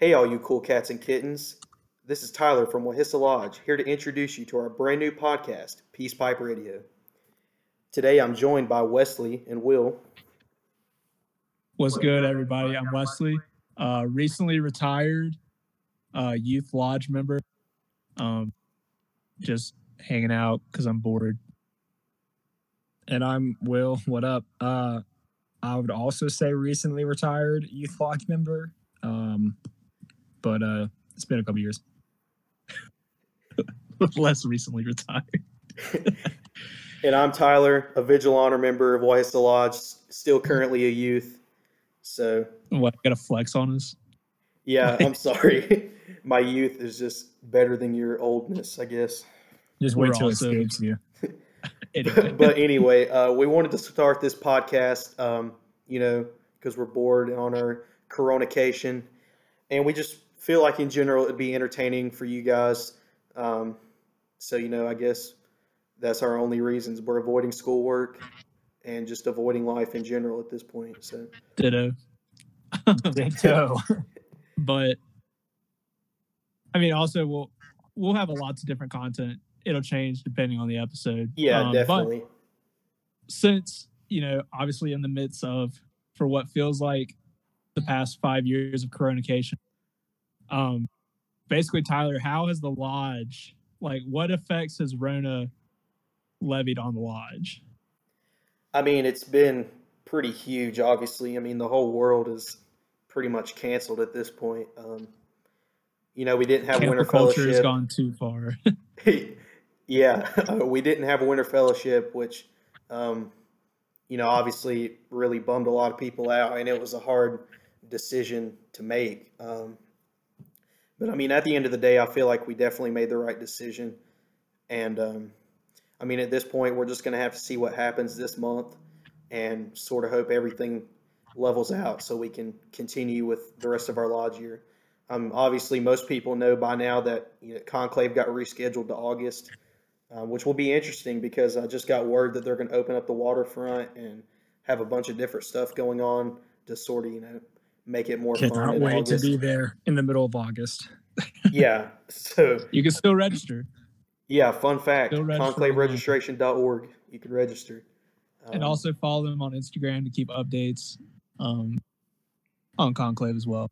Hey, all you cool cats and kittens. This is Tyler from Wahissa Lodge, here to introduce you to our brand new podcast, Peace Pipe Radio. Today I'm joined by Wesley and Will. What's good, everybody? I'm Wesley. Uh, recently retired uh, youth lodge member. Um, just hanging out because I'm bored. And I'm Will. What up? Uh, I would also say recently retired youth lodge member. Um, but uh, it's been a couple years. Less recently retired. and I'm Tyler, a Vigil Honor member of Wahissa Lodge, still currently a youth. So, what, got a flex on us? Yeah, I'm sorry. My youth is just better than your oldness, I guess. Just wait till it escapes you. but anyway, uh, we wanted to start this podcast, um, you know, because we're bored on our coronation, and we just feel like in general it'd be entertaining for you guys. Um, so you know, I guess that's our only reasons. We're avoiding schoolwork and just avoiding life in general at this point. So ditto, ditto. but I mean, also we'll we'll have a lots of different content. It'll change depending on the episode. Yeah, um, definitely. since you know, obviously, in the midst of for what feels like the past five years of coronation, um, basically, Tyler, how has the lodge like what effects has Rona levied on the lodge? I mean, it's been pretty huge. Obviously, I mean, the whole world is pretty much canceled at this point. Um, you know, we didn't have Cancel winter culture fellowship. has gone too far. yeah, we didn't have a winter fellowship, which, um, you know, obviously really bummed a lot of people out, and it was a hard decision to make. Um, but I mean, at the end of the day, I feel like we definitely made the right decision. And um, I mean, at this point, we're just going to have to see what happens this month and sort of hope everything levels out so we can continue with the rest of our lodge year. Um, obviously, most people know by now that you know, Conclave got rescheduled to August, uh, which will be interesting because I just got word that they're going to open up the waterfront and have a bunch of different stuff going on to sort of, you know, make it more Cannot fun. wait August. to be there in the middle of August. yeah. So you can still register. Yeah, fun fact. Conclaveregistration.org. You can register. Um, and also follow them on Instagram to keep updates um, on Conclave as well.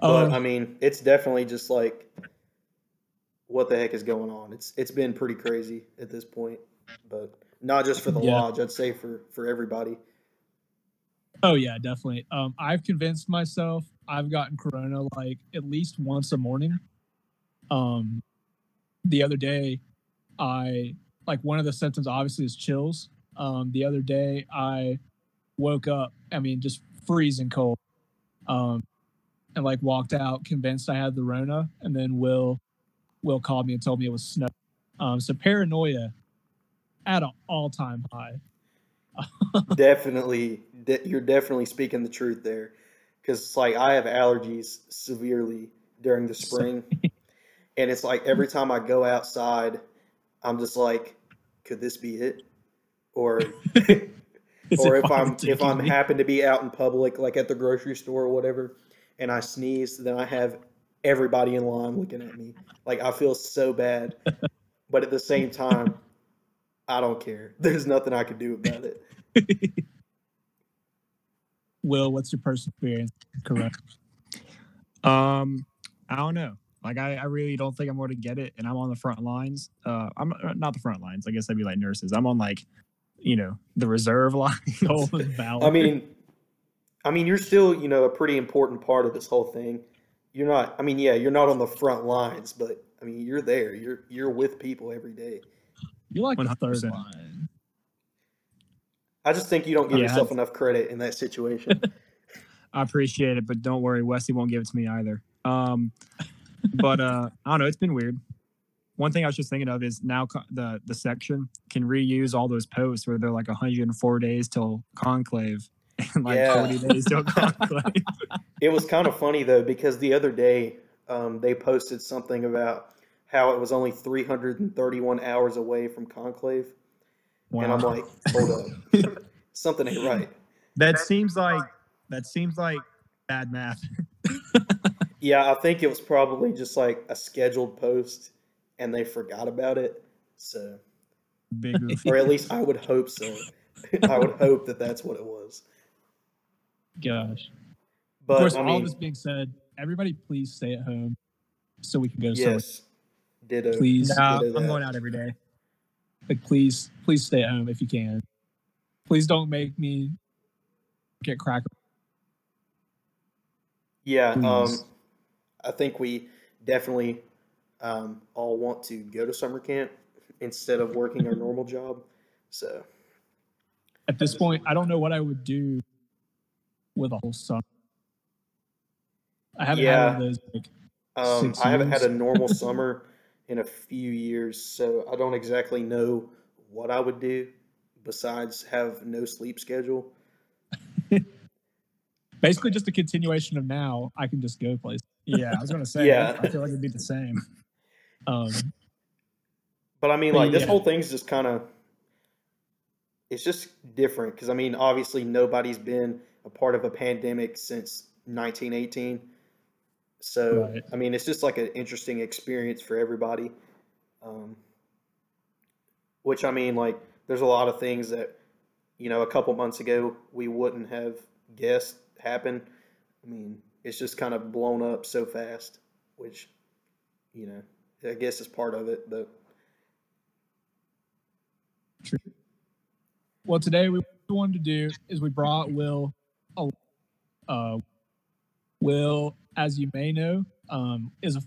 But um, I mean, it's definitely just like what the heck is going on. It's it's been pretty crazy at this point, but not just for the yeah. lodge. I'd say for for everybody. Oh yeah, definitely. Um, I've convinced myself I've gotten corona like at least once a morning. Um, the other day, I like one of the symptoms obviously is chills. Um, the other day I woke up, I mean, just freezing cold. Um, and like walked out convinced I had the Rona, and then Will Will called me and told me it was snow. Um, so paranoia at an all time high. definitely, de- you're definitely speaking the truth there, because it's like I have allergies severely during the spring, and it's like every time I go outside, I'm just like, could this be it? Or or if I'm if I'm happen to be out in public, like at the grocery store or whatever, and I sneeze, then I have everybody in line looking at me. Like I feel so bad, but at the same time, I don't care. There's nothing I can do about it. Will, what's your personal experience? Correct. Um, I don't know. Like I, I really don't think I'm going to get it, and I'm on the front lines. Uh, I'm uh, not the front lines. I guess I'd be like nurses. I'm on like, you know, the reserve line. I mean, I mean, you're still, you know, a pretty important part of this whole thing. You're not. I mean, yeah, you're not on the front lines, but I mean, you're there. You're you're with people every day. You're like 100%. the third line. I just think you don't give yeah, yourself enough credit in that situation. I appreciate it, but don't worry, Wesley won't give it to me either. Um, but uh, I don't know. It's been weird. One thing I was just thinking of is now co- the the section can reuse all those posts where they're like 104 days till conclave and like yeah. 40 days till conclave. it was kind of funny though because the other day um, they posted something about how it was only 331 hours away from conclave, wow. and I'm like, hold up, something ain't right. That seems like that seems like bad math. Yeah, I think it was probably just like a scheduled post and they forgot about it. So, Big or at least I would hope so. I would hope that that's what it was. Gosh. But of course, I all this being said, everybody please stay at home so we can go somewhere. Yes, ditto. Please. No, ditto I'm going out every day. Like please, please stay at home if you can. Please don't make me get crack. Yeah, um, I think we definitely um, all want to go to summer camp instead of working our normal job. So, At this point, I don't know what I would do with a whole summer. I haven't had one of those like um, Six I haven't had a normal summer in a few years, so I don't exactly know what I would do besides have no sleep schedule. basically just a continuation of now. I can just go places. Yeah, I was gonna say. Yeah. I feel like it'd be the same. Um, But I mean, like this yeah. whole thing's just kind of it's just different because I mean, obviously nobody's been a part of a pandemic since 1918. So Right. I mean, it's just like an interesting experience for everybody. Um, which I mean, like there's a lot of things that you know a couple months ago we wouldn't have guessed happen. I mean, it's just kind of blown up so fast, which you know I guess is part of it, but. well, today we wanted to do is we brought Will. a- Uh, Will, as you may know, um, is a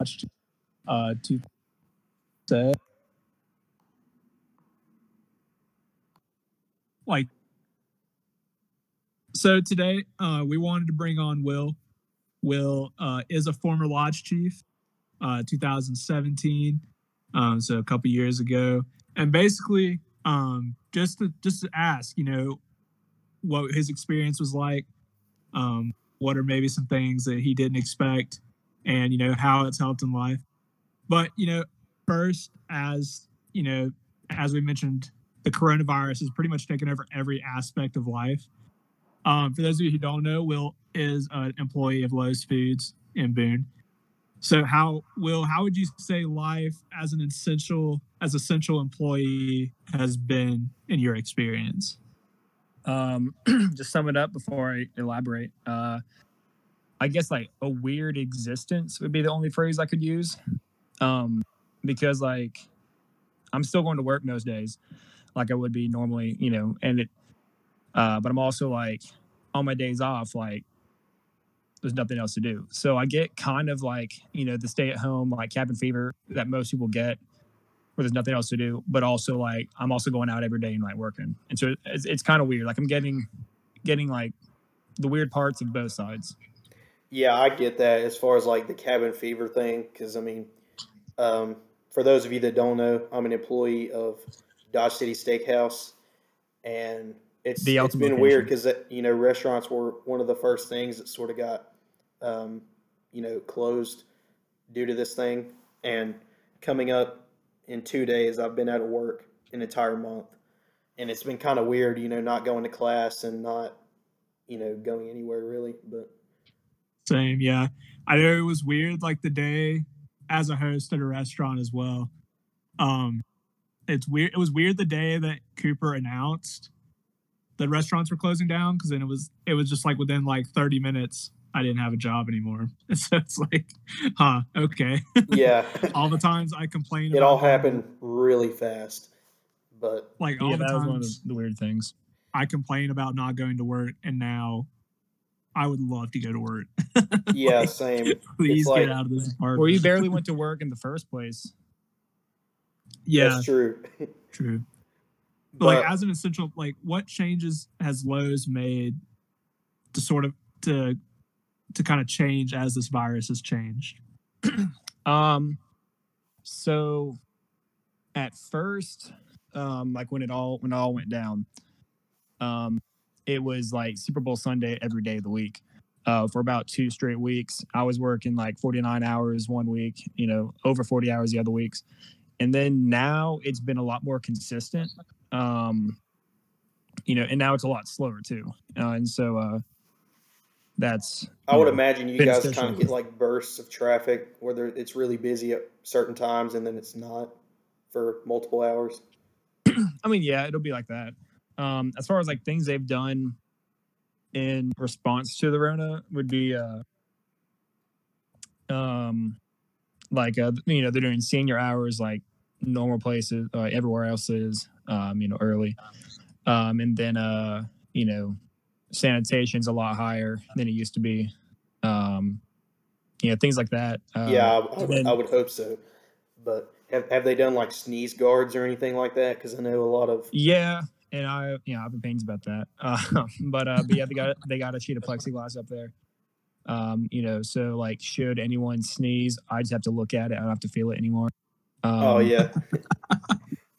much uh, to say like so today uh, we wanted to bring on will. Will uh, is a former lodge chief uh, 2017 um, so a couple years ago. And basically um, just to just to ask you know what his experience was like um, what are maybe some things that he didn't expect and you know how it's helped in life but you know first as you know as we mentioned the coronavirus has pretty much taken over every aspect of life um, for those of you who don't know will is an employee of Lowe's Foods in Boone. So how will how would you say life as an essential as essential employee has been in your experience? Um, just sum it up before I elaborate. Uh, I guess like a weird existence would be the only phrase I could use. Um, because like I'm still going to work most days, like I would be normally, you know, and it. Uh, but I'm also like on my days off, like there's nothing else to do. So I get kind of like you know the stay at home like cabin fever that most people get, where there's nothing else to do. But also like I'm also going out every day and like working, and so it's, it's kind of weird. Like I'm getting getting like the weird parts of both sides. Yeah, I get that as far as like the cabin fever thing, because I mean, um, for those of you that don't know, I'm an employee of Dodge City Steakhouse, and it's The it's been weird because you know restaurants were one of the first things that sort of got um, you know closed due to this thing, and coming up in two days, I've been out of work an entire month, and it's been kind of weird, you know, not going to class and not you know going anywhere really, but. Same, yeah. I know it was weird like the day as a host at a restaurant as well. Um it's weird it was weird the day that Cooper announced the restaurants were closing down because then it was it was just like within like 30 minutes I didn't have a job anymore. So it's like, huh, okay. Yeah, all the times I complain it about all going- happened really fast. But like all yeah, the that was one of times the, the weird things. I complain about not going to work and now I would love to go to work. yeah, same. Please like- get out of this apartment. Well, you barely went to work in the first place. yeah, That's true. true. But like as an essential, like what changes has Lowe's made to sort of to to kind of change as this virus has changed? Um, so at first, um, like when it all when it all went down, um, it was like Super Bowl Sunday every day of the week. Uh, for about two straight weeks, I was working like 49 hours one week, you know, over 40 hours the other weeks, and then now it's been a lot more consistent. Um, you know, and now it's a lot slower too, uh, and so uh, that's I would know, imagine you guys kind of get like bursts of traffic where there, it's really busy at certain times and then it's not for multiple hours. I mean, yeah, it'll be like that. Um, as far as like things they've done in response to the Rona would be, uh, um, like uh, you know, they're doing senior hours like normal places, uh, everywhere else is, um, you know, early, um, and then uh, you know, sanitation's a lot higher than it used to be. Um, you know, things like that. Uh, yeah, I, I, would, I would hope so. But have, have they done like sneeze guards or anything like that? Because I know a lot of. Yeah, and I you know I've been pains about that. Uh, but uh, but yeah, they got they got a sheet of plexiglass up there. Um, you know, so like, should anyone sneeze, I just have to look at it. I don't have to feel it anymore. Um, oh, yeah.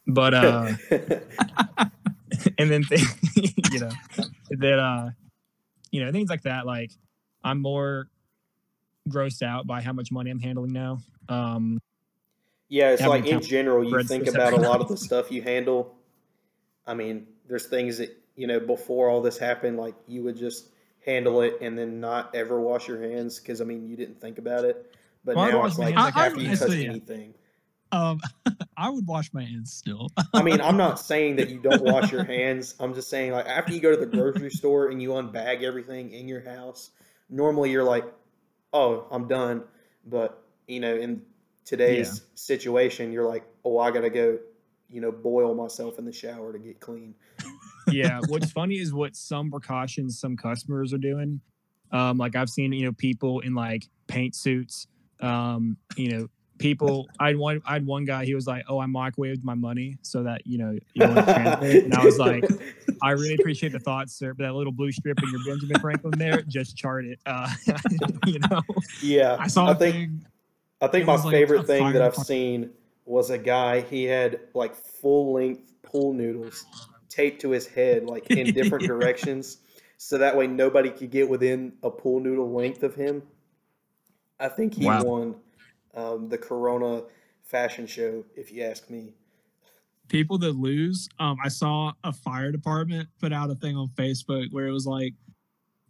But uh, and then th- you know that uh, you know things like that. Like, I'm more grossed out by how much money I'm handling now. Um, Yeah, it's like in general, you think about a lot of the stuff you handle. I mean, there's things that, you know, before all this happened, like you would just handle it and then not ever wash your hands because, I mean, you didn't think about it. But Well, I now it's like hands, like, after you touch anything. Um, I would wash my hands still. I mean, I'm not saying that you don't wash your hands. I'm just saying, like, after you go to the grocery store and you unbag everything in your house, normally you're like, oh, I'm done. But, you know, in today's situation, you're like, oh, I got to go, you know, boil myself in the shower to get clean. yeah what's funny is what some precautions some customers are doing um like i've seen you know people in like paint suits um you know people i had one i had one guy he was like oh i microwaved my money so that you know you wouldn't transfer it. and i was like i really appreciate the thought sir but that little blue strip in your benjamin franklin there just chart it uh you know yeah, I saw I think thing. I think my was like favorite thing that I've seen was a guy. He had like full length pool noodles taped to his head, like in different Yeah. directions, so that way nobody could get within a pool noodle length of him. I think he Wow. won um, the Corona fashion show, if you ask me. people that lose. Um, I saw a fire department put out a thing on Facebook where it was like,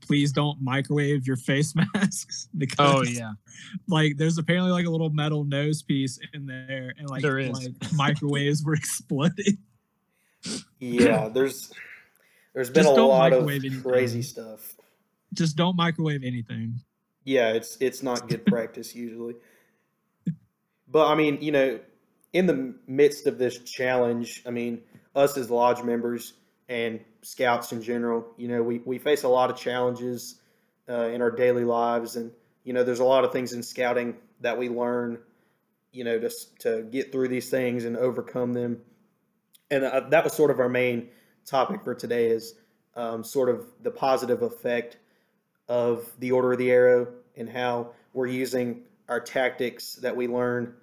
please don't microwave your face masks because oh yeah like there's apparently like a little metal nose piece in there and like There is. like microwaves were exploding. Yeah, there's there's been Just a lot of anything. crazy stuff. Just don't microwave anything. Yeah, it's it's not good practice usually. But I mean, you know, in the midst of this challenge, I mean, us as lodge members and scouts in general, you know, we, we face a lot of challenges uh, in our daily lives, and you know, there's a lot of things in scouting that we learn, you know, just to get through these things and overcome them. And uh, that was sort of our main topic for today is um, sort of the positive effect of the Order of the Arrow and how we're using our tactics that we learn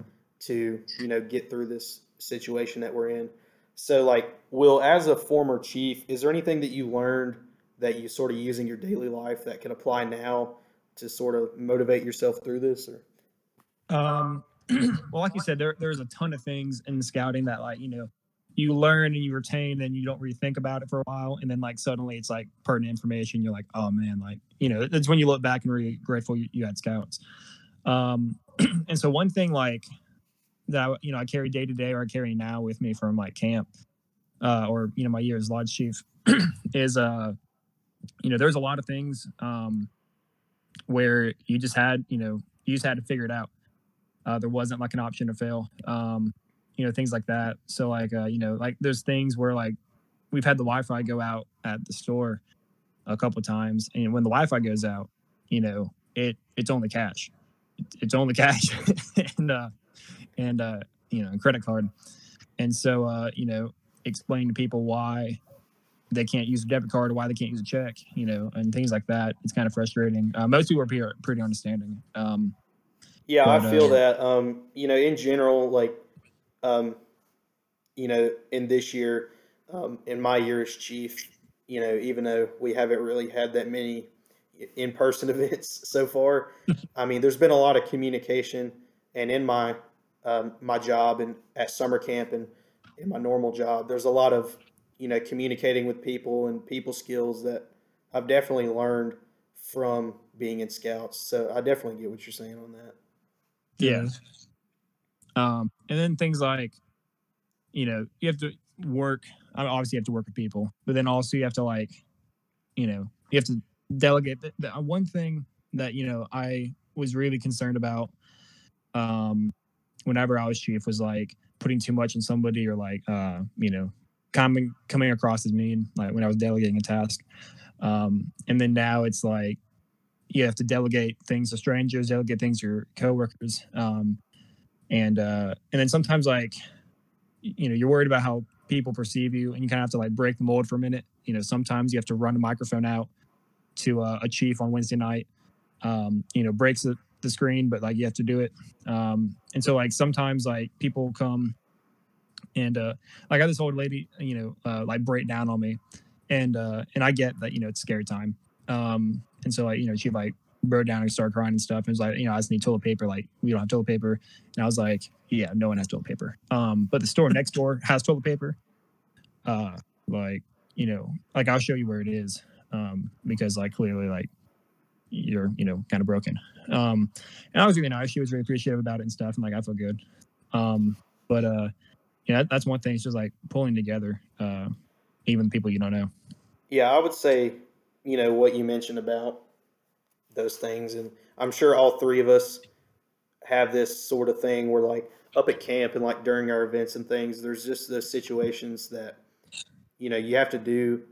to, you know, get through this situation that we're in. So, like, Will, as a former chief, is there anything that you learned that you sort of use in your daily life that can apply now to sort of motivate yourself through this? Or Um, well, like you said, there there's a ton of things in scouting that like you know you learn and you retain, and you don't really think about it for a while, and then like suddenly it's like pertinent information. You're like, oh man, like you know, it's when you look back and really grateful you, you had scouts. Um, and so one thing like that, I, you know, I carry day to day or I carry now with me from like camp, uh, or you know, my year as lodge chief is uh, you know, there's a lot of things um where you just had, you know, you just had to figure it out. Uh, there wasn't like an option to fail. Um, you know, things like that. So like, uh, you know, like there's things where like we've had the Wi-Fi go out at the store a couple times, and when the Wi-Fi goes out, you know, it it's only cash. It- It's only cash, and uh, and uh, you know, credit card. And so, uh, you know, explain to people why they can't use a debit card or why they can't use a check, you know, and things like that. It's kind of frustrating. Uh, most people are pretty, pretty understanding. Um, Yeah, But, I feel uh, that. Um, you know, in general, like, um, you know, in this year, um, in my year as chief, you know, even though we haven't really had that many in-person events so far, I mean, there's been a lot of communication, and in my um, my job and at summer camp and in my normal job, there's a lot of you know communicating with people and people skills that I've definitely learned from being in scouts. So I definitely get what you're saying on that. Yeah. Um, and then things like, you know, you have to work. I mean, obviously, you have to work with people, but then also you have to like, you know, you have to delegate. The, the one thing that you know I was really concerned about, um, whenever I was chief, was like putting too much on somebody or like, uh, you know, coming coming across as mean, like when I was delegating a task. Um, and then now it's like you have to delegate things to strangers, delegate things to your coworkers. Um, and uh, and then sometimes like you know you're worried about how people perceive you and you kind of have to like break the mold for a minute you know sometimes you have to run a microphone out to uh, a chief on wednesday night um, you know breaks the, the screen but like you have to do it um, and so like sometimes like people come and uh i got this old lady you know uh, like break down on me and uh and i get that you know it's scary time um and so like you know she like broke down and started crying and stuff. And was like, you know, I just need toilet paper. Like, we don't have toilet paper. And I was like, yeah, no one has toilet paper. Um, but the store next door has toilet paper. Uh, like, you know, like I'll show you where it is. Um, because like clearly, like you're, you know, kind of broken. Um, and I was really nice. She was really appreciative about it and stuff. And like, I feel good. Um, but uh, yeah, that's one thing. It's just like pulling together, uh, even people you don't know. Yeah, I would say, you know, what you mentioned about those things. And I'm sure all three of us have this sort of thing where, like, up at camp and like during our events and things, there's just those situations that, you know, you have to do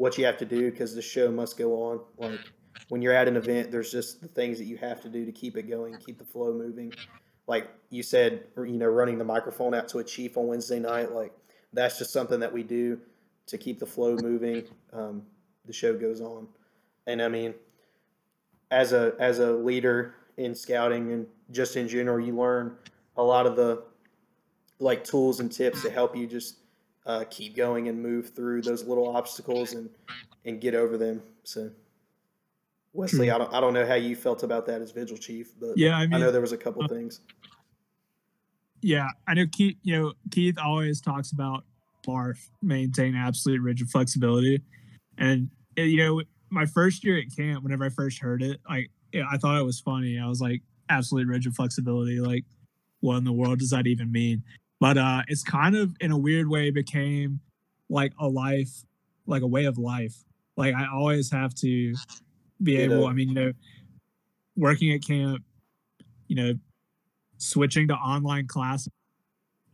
what you have to do because the show must go on. Like, when you're at an event, there's just the things that you have to do to keep it going, keep the flow moving. Like you said, you know, running the microphone out to a chief on Wednesday night, like that's just something that we do to keep the flow moving. Um, the show goes on, and I mean, as a as a leader in scouting and just in general, you learn a lot of the like tools and tips to help you just uh, keep going and move through those little obstacles and and get over them. So. Wesley, I don't, I don't know how you felt about that as vigil chief, but yeah, I, mean, I know there was a couple uh, things. Yeah, I know Keith. You know, Keith always talks about barf maintain absolute rigid flexibility, and you know, my first year at camp, whenever I first heard it, like I thought it was funny. I was like, absolute rigid flexibility. Like, what in the world does that even mean? But uh, it's kind of in a weird way became like a life, like a way of life. Like I always have to be able. I mean, you know, working at camp, you know, switching to online class,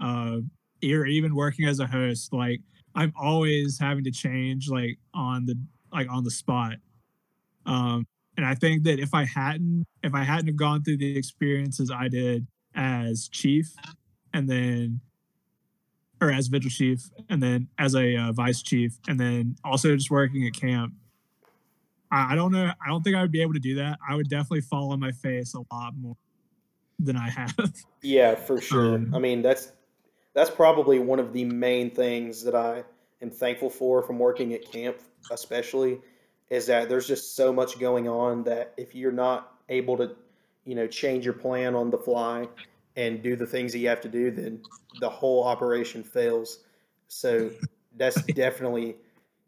uh, or even working as a host. Like I'm always having to change, like on the like on the spot. Um, and I think that if I hadn't if I hadn't have gone through the experiences I did as chief, and then or as vigil chief, and then as a uh, vice chief, and then also just working at camp, I, I don't know. I don't think I would be able to do that. I would definitely fall on my face a lot more than I have. Yeah, for sure. Um, I mean, that's that's probably one of the main things that I am thankful for from working at camp especially, is that there's just so much going on that if you're not able to, you know, change your plan on the fly and do the things that you have to do, then the whole operation fails. So that's definitely,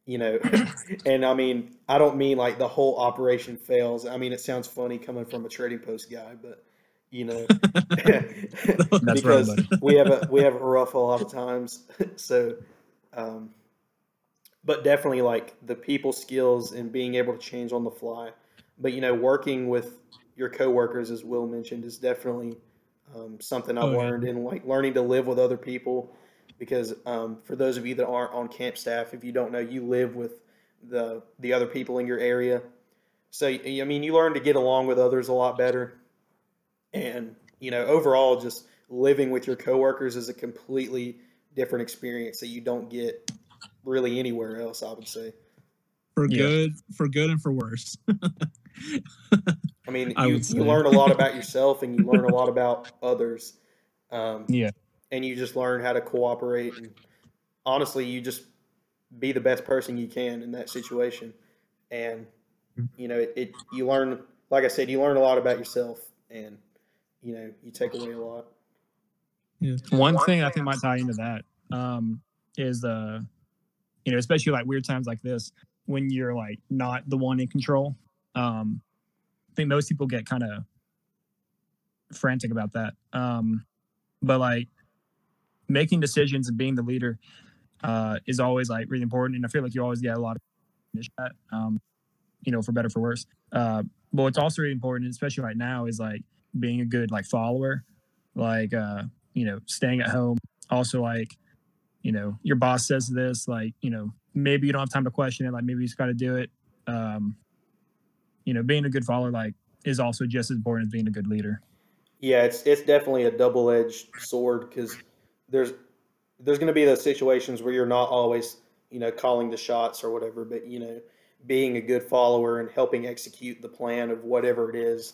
you know, and I mean, I don't mean like the whole operation fails. I mean, it sounds funny coming from a trading post guy, but you know, because we have a we have a rough a lot of times. So, um, but definitely like the people skills and being able to change on the fly. But you know, working with your coworkers, as Will mentioned, is definitely um, something I've oh, learned yeah. and like learning to live with other people. Because um, for those of you that aren't on camp staff, if you don't know, you live with the the other people in your area. So I mean, you learn to get along with others a lot better, and you know, overall, just living with your coworkers is a completely different experience that you don't get really anywhere else. I would say for yeah. good, for good, and for worse. I mean, you, you learn a lot about yourself, and you learn a lot about others. Um, yeah, and you just learn how to cooperate, and honestly, you just be the best person you can in that situation. And you know, it, it you learn, like I said, you learn a lot about yourself, and you know, you take away a lot. Yeah. One thing I think might tie into that um, is the uh, you know, especially like weird times like this when you're like not the one in control. Um, I think most people get kind of frantic about that. Um, but like making decisions and being the leader uh, is always like really important. And I feel like you always get a lot of that, um, you know, for better for worse. Uh, but what's also really important, especially right now, is like being a good like follower, like uh, you know, staying at home. Also, like you know, your boss says this, like you know, maybe you don't have time to question it, like maybe you just got to do it. Um, you know, being a good follower, like, is also just as important as being a good leader. Yeah, it's it's definitely a double edged sword because there's there's going to be those situations where you're not always you know calling the shots or whatever, but you know being a good follower and helping execute the plan of whatever it is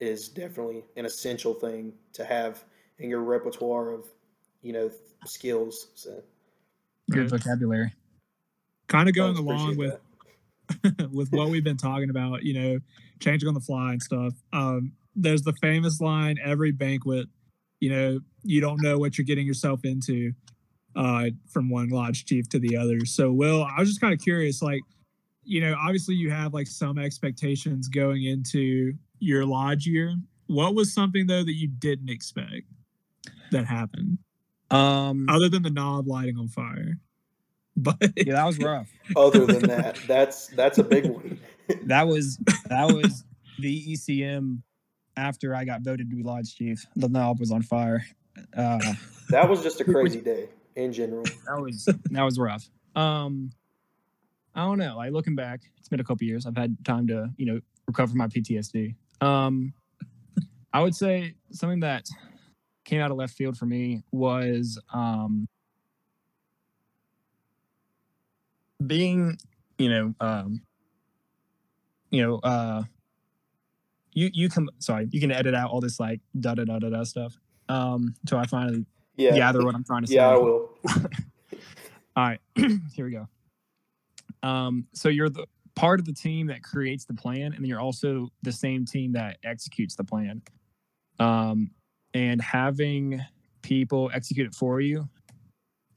is definitely an essential thing to have in your repertoire of you know skills. So good vocabulary. Kind of going along with with what we've been talking about, you know, changing on the fly and stuff. Um, there's the famous line every banquet, you know, you don't know what you're getting yourself into uh, from one lodge chief to the other. So, Will, I was just kind of curious, like, you know, obviously you have like some expectations going into your lodge year. What was something though that you didn't expect that happened? Um, other than the knob lighting on fire. But yeah, that was rough. Other than that, that's that's a big one. that was that was the ECM after I got voted to be lodge chief. The knob was on fire. Uh, that was just a crazy day in general. That was that was rough. Um, I don't know. Like looking back, it's been a couple years. I've had time to you know recover my PTSD. Um, I would say something that came out of left field for me was um, being, you know, um, you know, uh, you you come. Sorry, you can edit out all this like da da da da da stuff. Um, until I finally yeah. gather what I'm trying to say. Yeah, I will. all right, here we go. Um, so you're the part of the team that creates the plan, and you're also the same team that executes the plan. Um, and having people execute it for you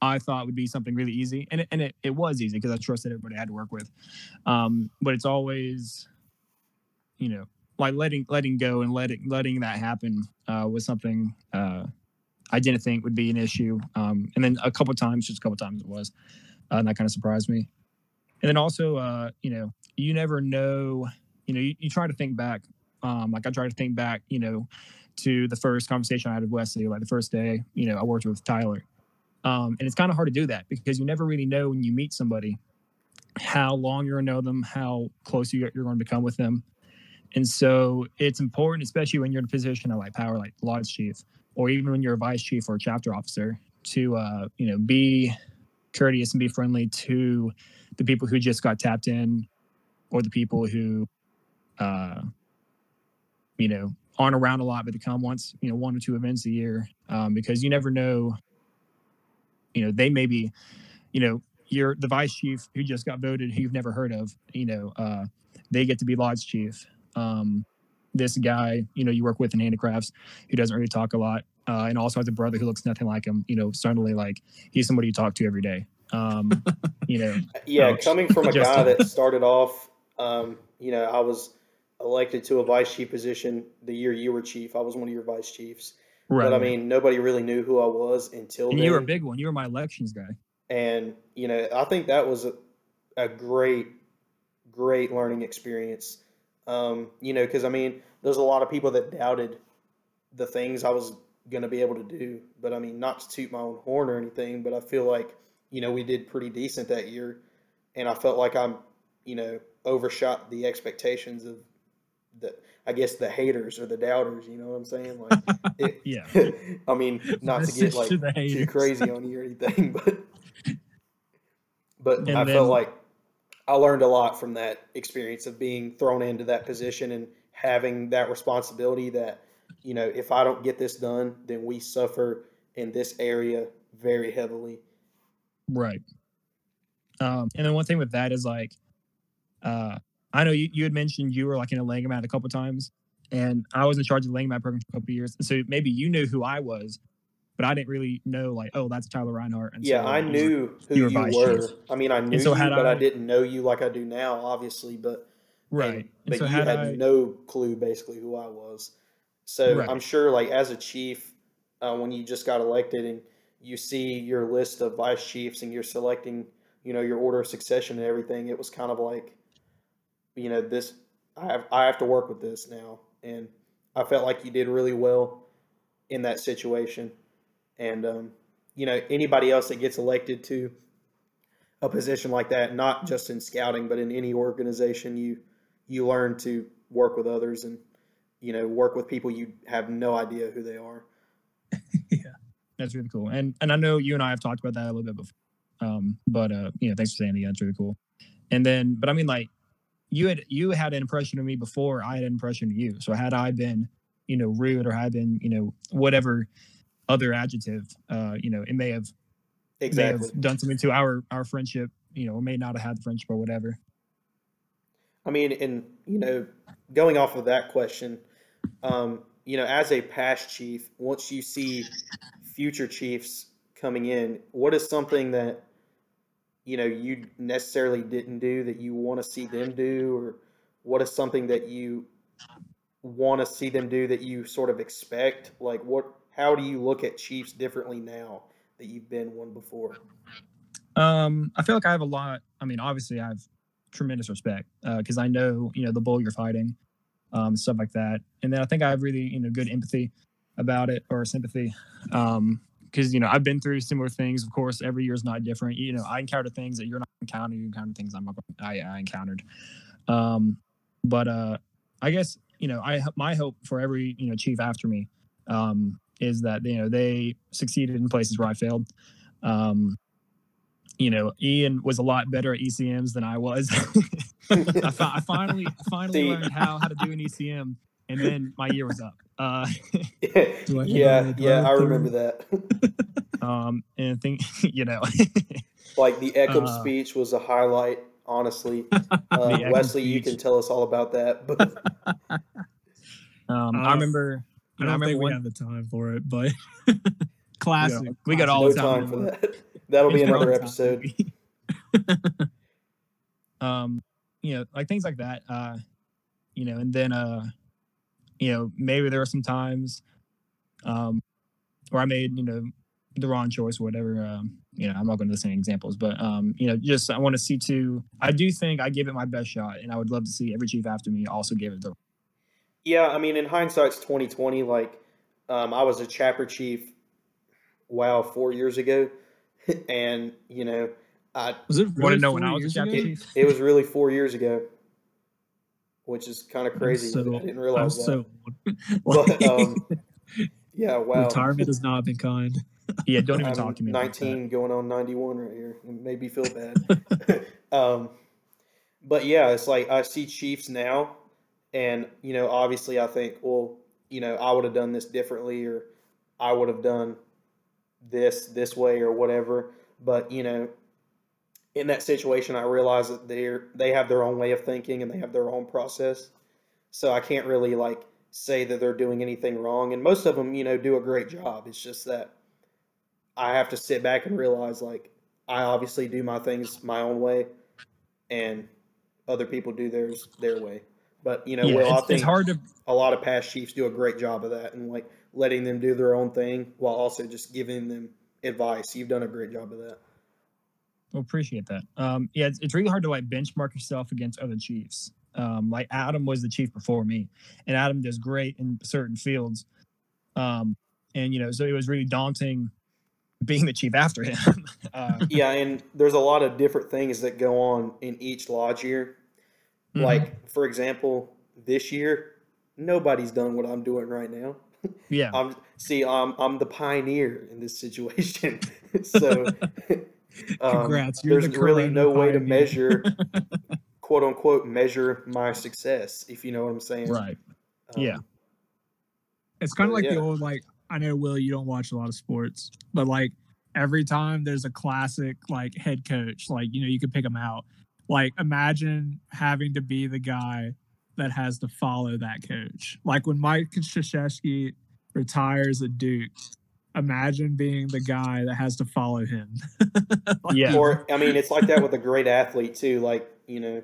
I thought would be something really easy, and it, and it, it was easy because I trusted everybody I had to work with. Um, but it's always, you know, like letting letting go and letting letting that happen uh, was something uh, I didn't think would be an issue. Um, and then a couple times, just a couple times, it was, uh, and that kind of surprised me. And then also, uh, you know, you never know. You know, you, you try to think back. Um, like I try to think back, you know, to the first conversation I had with Wesley, like the first day, you know, I worked with Tyler um, and it's kind of hard to do that because you never really know when you meet somebody how long you're going to know them, how close you, you're going to become with them. And so it's important, especially when you're in a position of like power, like lodge chief, or even when you're a vice chief or a chapter officer, to uh, you know be courteous and be friendly to the people who just got tapped in, or the people who, uh, you know, aren't around a lot but they come once, you know, one or two events a year, um, because you never know you know they may be you know you're the vice chief who just got voted who you've never heard of you know uh, they get to be lodge chief. Um, this guy you know you work with in handicrafts who doesn't really talk a lot uh, and also has a brother who looks nothing like him you know suddenly like he's somebody you talk to every day. Um, you know yeah coming from a guy that started off um, you know i was elected to a vice chief position the year you were chief. I was one of your vice chiefs Right. But I mean, nobody really knew who I was until you were a big one. You were my elections guy. And you know, I think that was a, a great, great learning experience. Um, you know, because I mean, there's a lot of people that doubted the things I was going to be able to do. But I mean, not to toot my own horn or anything, but I feel like you know we did pretty decent that year, and I felt like I'm, you know, overshot the expectations of the I guess the haters or the doubters. You know what I'm saying? Like, it, yeah. I mean, not to get like to too crazy on you or anything, but but and I then, felt like I learned a lot from that experience of being thrown into that position and having that responsibility. That you know, if I don't get this done, then we suffer in this area very heavily. Right. Um, and then one thing with that is like, uh, I know you, you had mentioned you were like in a laying mat a couple times, and I was in charge of the laying mat program for a couple years. So maybe you knew who I was, but I didn't really know like, oh, that's Tyler Reinhardt. And yeah, so, I knew who you, were. I mean, I knew so you, but I, I, didn't know you like I do now, obviously. But Right. But so you had had I, no clue basically who I was. So Right. I'm sure, like as a chief, uh, when you just got elected and you see your list of vice chiefs and you're selecting, you know, your order of succession and everything, it was kind of like, you know, this I have I have to work with this now, and I felt like you did really well in that situation, and um, you know, anybody else that gets elected to a position like that, not just in scouting, but in any organization, you you learn to work with others and you know work with people you have no idea who they are. Yeah, that's really cool. And and I know you and I have talked about that a little bit before. Um, but uh, you know, thanks for saying that. That's really cool. And then, but I mean, like, you had you had an impression of me before I had an impression of you. So had I been, you know, rude or had been, you know, whatever other adjective, uh, you know, it may have may Exactly. have done something to our our friendship, you know, or may not have had the friendship or whatever. I mean, and you know, going off of that question, um, you know, as a past chief, once you see future chiefs coming in, what is something that you know you necessarily didn't do that you want to see them do, or what is something that you want to see them do that you sort of expect? Like, what? How do you look at chiefs differently now that you've been one before? Um, I feel like I have a lot. I mean, obviously, I have tremendous respect because I know you know the bull you're fighting, um, stuff like that. And then I think I have really you know good empathy about it or sympathy, because you know I've been through similar things. Of course, every year is not different. You know, I encounter things that you're not encountering. You encounter things I'm not, I, I encountered. Um, but uh, I guess you know I my hope for every you know chief after me um, is that you know they succeeded in places where I failed. Um, you know, Ian was a lot better at ECMs than I was. I, fi- I finally finally See. learned how how to do an ECM, and then my year was up. Uh, Do I yeah, yeah, I remember that. um, and I think you know, Like the Eckham Uh, speech was a highlight, honestly. Uh, Eckham Wesley, you can tell us all about that. But um, Uh, I remember. I I don't remember think we one- have the time for it, but classic. we got all no the time time for that. That'll be another episode. um, you know, like things like that. Uh, you know, and then uh, you know, maybe there were some times, um, where I made you know the wrong choice or whatever. Um, you know, I'm not going to list any examples, but um, you know, just I want to see to. I do think I gave it my best shot, and I would love to see every chief after me also give it the. Yeah, I mean, in hindsight's twenty twenty. Like, um, I was a chapter chief. Wow, four years ago, and you know, I Was it Want to really know when I was a chapter ago? chief? it was really four years ago, which is kind of crazy. so- I didn't I'm realize that. so But um, yeah, wow. retirement has not been kind. Yeah, don't even I'm talk to me. about that. 19 going on 91 right here. It made me feel bad. um, but yeah, it's like I see Chiefs now, and you know, obviously, I think, well, you know, I would have done this differently, or I would have done this this way, or whatever. But you know, in that situation, I realize that they're they have their own way of thinking and they have their own process. So I can't really like say that they're doing anything wrong, and most of them, you know, do a great job. It's just that I have to sit back and realize like I obviously do my things my own way, and other people do theirs their way. But you know, yeah, well, I think it's hard to a lot of past chiefs do a great job of that, and like letting them do their own thing while also just giving them advice. You've done a great job of that. Well, appreciate that. Um, yeah, it's, it's really hard to like benchmark yourself against other chiefs. Um, like Adam was the chief before me, and Adam does great in certain fields. Um, and you know, so it was really daunting being the chief after him. uh, Yeah, and there's a lot of different things that go on in each lodge year. mhm. Like for example, this year nobody's done what I'm doing right now. yeah, I'm see, I'm I'm the pioneer in this situation. so Congrats, you're there's the really no way to measure quote unquote measure my success, if you know what I'm saying. right. Um, yeah. It's kind of like the old like I know Will, you don't watch a lot of sports, but like every time there's a classic like head coach, like you know you could pick them out. Like imagine having to be the guy that has to follow that coach. Like when Mike Krzyzewski retires at Duke, imagine being the guy that has to follow him. Like, Yeah. Or I mean, it's like that with a great athlete too. Like you know,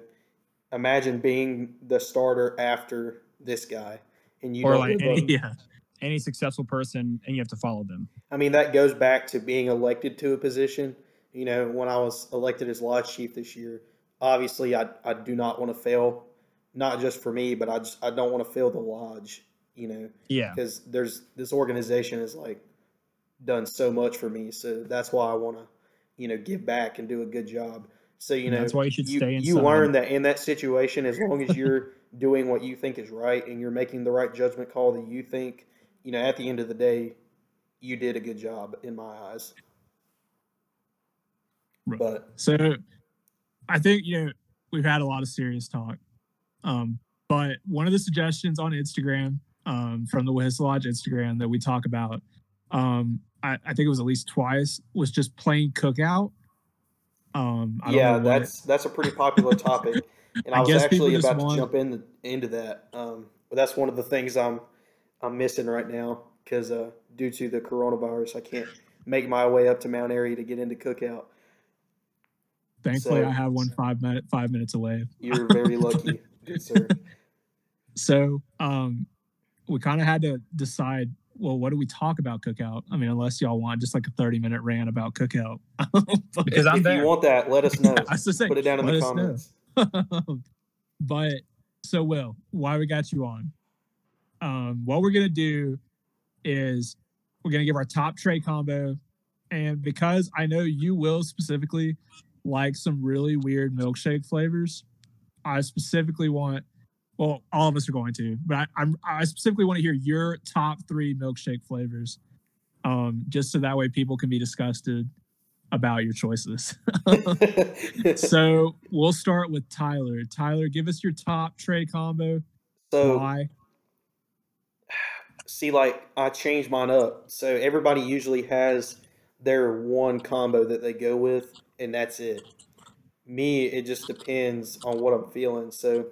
imagine being the starter after this guy, and you or don't like any, yeah, any successful person, and you have to follow them. I mean, that goes back to being elected to a position. You know, when I was elected as lodge chief this year, obviously I, I do not want to fail, not just for me, but I just I don't want to fail the lodge. You know, Yeah, because there's this organization is like done so much for me, so that's why I want to, you know, give back and do a good job. So you And know, that's why you should stay in You learn that in that situation, as long as you're doing what you think is right and you're making the right judgment call that you think, you know, at the end of the day, you did a good job in my eyes. Right. But So I think, you know, we've had a lot of serious talk. Um, but one of the suggestions on Instagram, um, from the West Lodge Instagram that we talk about, um, I, I think it was at least twice, was just playing cookout. Um, I don't yeah, know what- that's that's a pretty popular topic, and I, I was actually about to want- jump in into that. Um, but that's one of the things I'm I'm missing right now because uh, due to the coronavirus, I can't make my way up to Mount Airy to get into cookout. thankfully so- I have one five minute five minutes away. You're very lucky, good sir. So um, we kind of had to decide. Well, what do we talk about cookout? I mean, unless y'all want just like a thirty minute rant about cookout. But- because I'm if there. you want that, let us know. I was just saying, Put it down in the comments. but so Will, why we got you on? Um, what we're gonna do is we're gonna give our top tray combo, and because I know you will specifically like some really weird milkshake flavors, I specifically want. Well, all of us are going to, but I, I'm I specifically want to hear your top three milkshake flavors, um, just so that way people can be disgusted about your choices. so we'll start with Tyler. Tyler, give us your top tray combo. so Why? see like i changed mine up so everybody usually has their one combo that they go with and that's it me it just depends on what i'm feeling so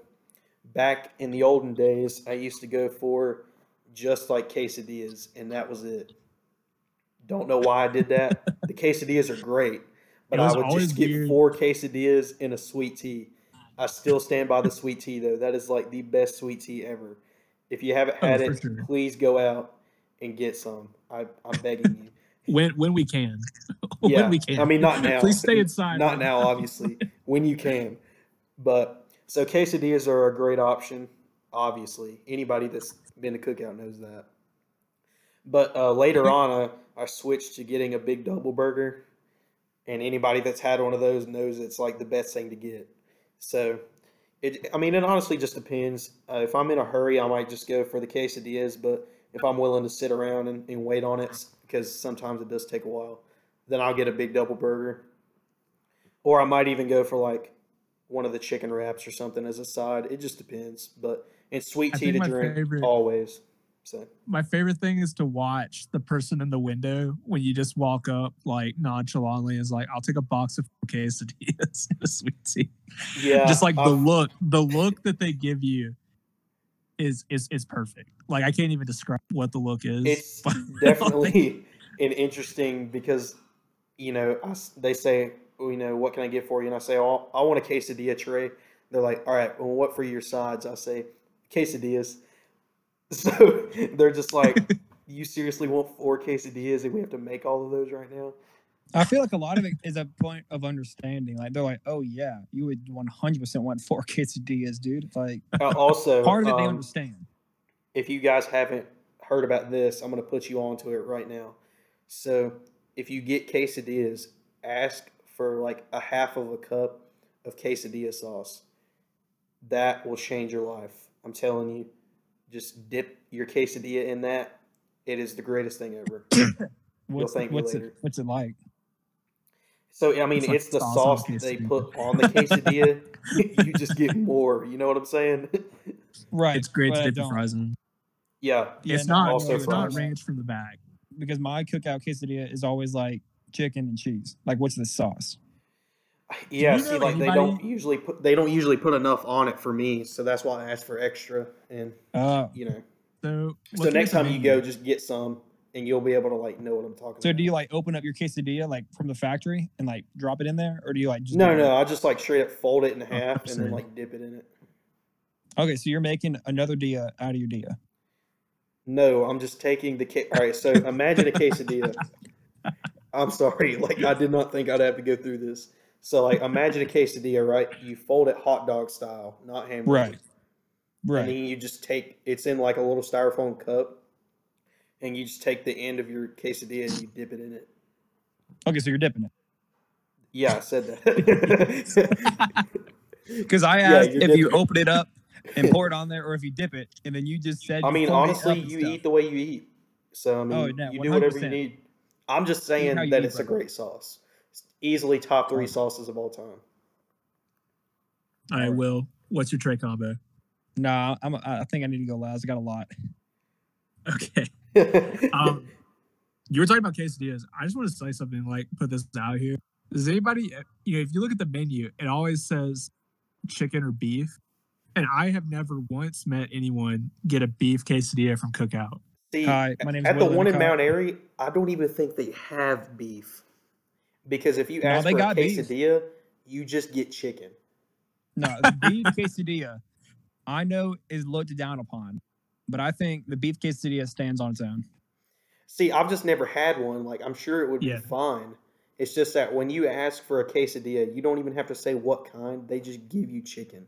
back in the olden days i used to go for just like quesadillas and that was it don't know why i did that the quesadillas are great but i would just get weird. four quesadillas and a sweet tea i still stand by the sweet tea though that is like the best sweet tea ever if you haven't Oh, had for it, sure. please go out and get some. I, I'm begging you. When when we can. Yeah, when we can. I mean, not now. Please stay inside. Not now, obviously, when you can. But so quesadillas are a great option. Obviously, anybody that's been to cookout knows that. But uh, later on, I, I switched to getting a big double burger, and anybody that's had one of those knows it's like the best thing to get. So, it I mean, it honestly just depends. Uh, if I'm in a hurry, I might just go for the quesadillas. But if I'm willing to sit around and, and wait on it, because sometimes it does take a while, then I'll get a big double burger. Or I might even go for like one of the chicken wraps or something as a side. It just depends. But and sweet tea to drink favorite- always. So My favorite thing is to watch the person in the window when you just walk up like nonchalantly is like, I'll take a box of quesadillas and a sweet tea. yeah, just like the I've- look, the look that they give you is is is perfect. Like I can't even describe what the look is. it's definitely an interesting because you know I they say you know what can I get for you and I say oh, I want a quesadilla tray. They're like all right, well what for your sides? I say quesadillas. So they're just like, you seriously want four quesadillas and we have to make all of those right now? I feel like a lot of it is a point of understanding. Like they're like, oh yeah, you would 100% want four quesadillas, dude. Like Uh, also, part of it they um, understand. if you guys haven't heard about this, I'm going to put you onto it right now. So, if you get quesadillas, ask for like a half of a cup of quesadilla sauce. That will change your life. I'm telling you. Just dip your quesadilla in that. It is the greatest thing ever. What's, thank me what's later. it? What's it like? So, I mean, It's like it's the sauce sauce that they put on the quesadilla. you just get more. You know what I'm saying? Right. it's great but to I dip the don't. fries in. yeah. Yeah, it's no, not also it's not fries. ranch from the bag. because my cookout quesadilla is always like chicken and cheese. Like, what's the sauce? Yeah, you see, know like they don't usually put they don't usually put enough on it for me, so that's why I asked for extra. And Uh, you know, So so next at the time you go, just get some, and you'll be able to like know what I'm talking so about. do you like open up your quesadilla like from the factory and like drop it in there, or do you like just No, no, I just like straight up fold it in half and then like dip it in it. Okay, so you're making another dia out of your dia. No, I'm just taking the ca- all right. So imagine a quesadilla. I'm sorry, like I did not think I'd have to go through this. So like imagine a quesadilla, right? You fold it hot dog style, not hamburger. Right. Right. And then you just take it's in like a little styrofoam cup, and you just take the end of your quesadilla and you dip it in it. Okay, so you're dipping it. Yeah, I said that. Because I asked you're if you dipping open it up and pour it on there, or if you dip it, and then you just said. I mean, honestly, you stuff. eat the way you eat. So I oh, mean, Oh, yeah, you do whatever you need. I'm just saying that eat, it's a brother. great sauce. It's easily top three Oh. sauces of all time. All right, Alright. Will, what's your tray combo? Nah, I'm. I think I need to go last. I got a lot. Okay. Um, you were talking about quesadillas. I just want to say something. Like, put this out here. Does anybody, you know, if you look at the menu, it always says chicken or beef, and I have never once met anyone get a beef quesadilla from Cookout. See, Hi, my name's at the one in Mount Airy, I don't even think they have beef. Because if you No, ask for a got beef. quesadilla, you just get chicken. No, the beef quesadilla, I know is looked down upon, but I think the beef quesadilla stands on its own. See, I've just never had one. Like, I'm sure it would Yeah. be fine. It's just that when you ask for a quesadilla, you don't even have to say what kind. They just give you chicken.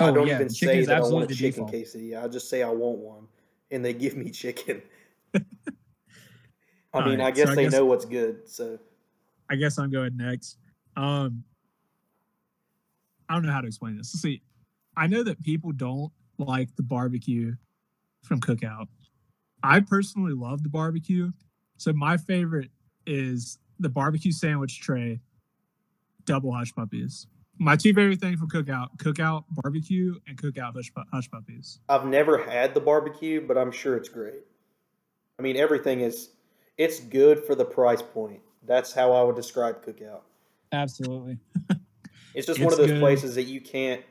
I Oh, don't yeah, even chicken say that I want a chicken default. quesadilla. I just say I want one, and they give me chicken. I mean, I guess so I they guess- know what's good. So I guess I'm going next. Um, I don't know how to explain this. See, I know that people don't like the barbecue from Cookout. I personally love the barbecue. So my favorite is the barbecue sandwich tray, double hush puppies. My two favorite things from Cookout: Cookout barbecue and Cookout hush, hush puppies. I've never had the barbecue, but I'm sure it's great. I mean, everything is it's good for the price point. That's how I would describe Cookout. Absolutely. It's just one of those good. places that you can't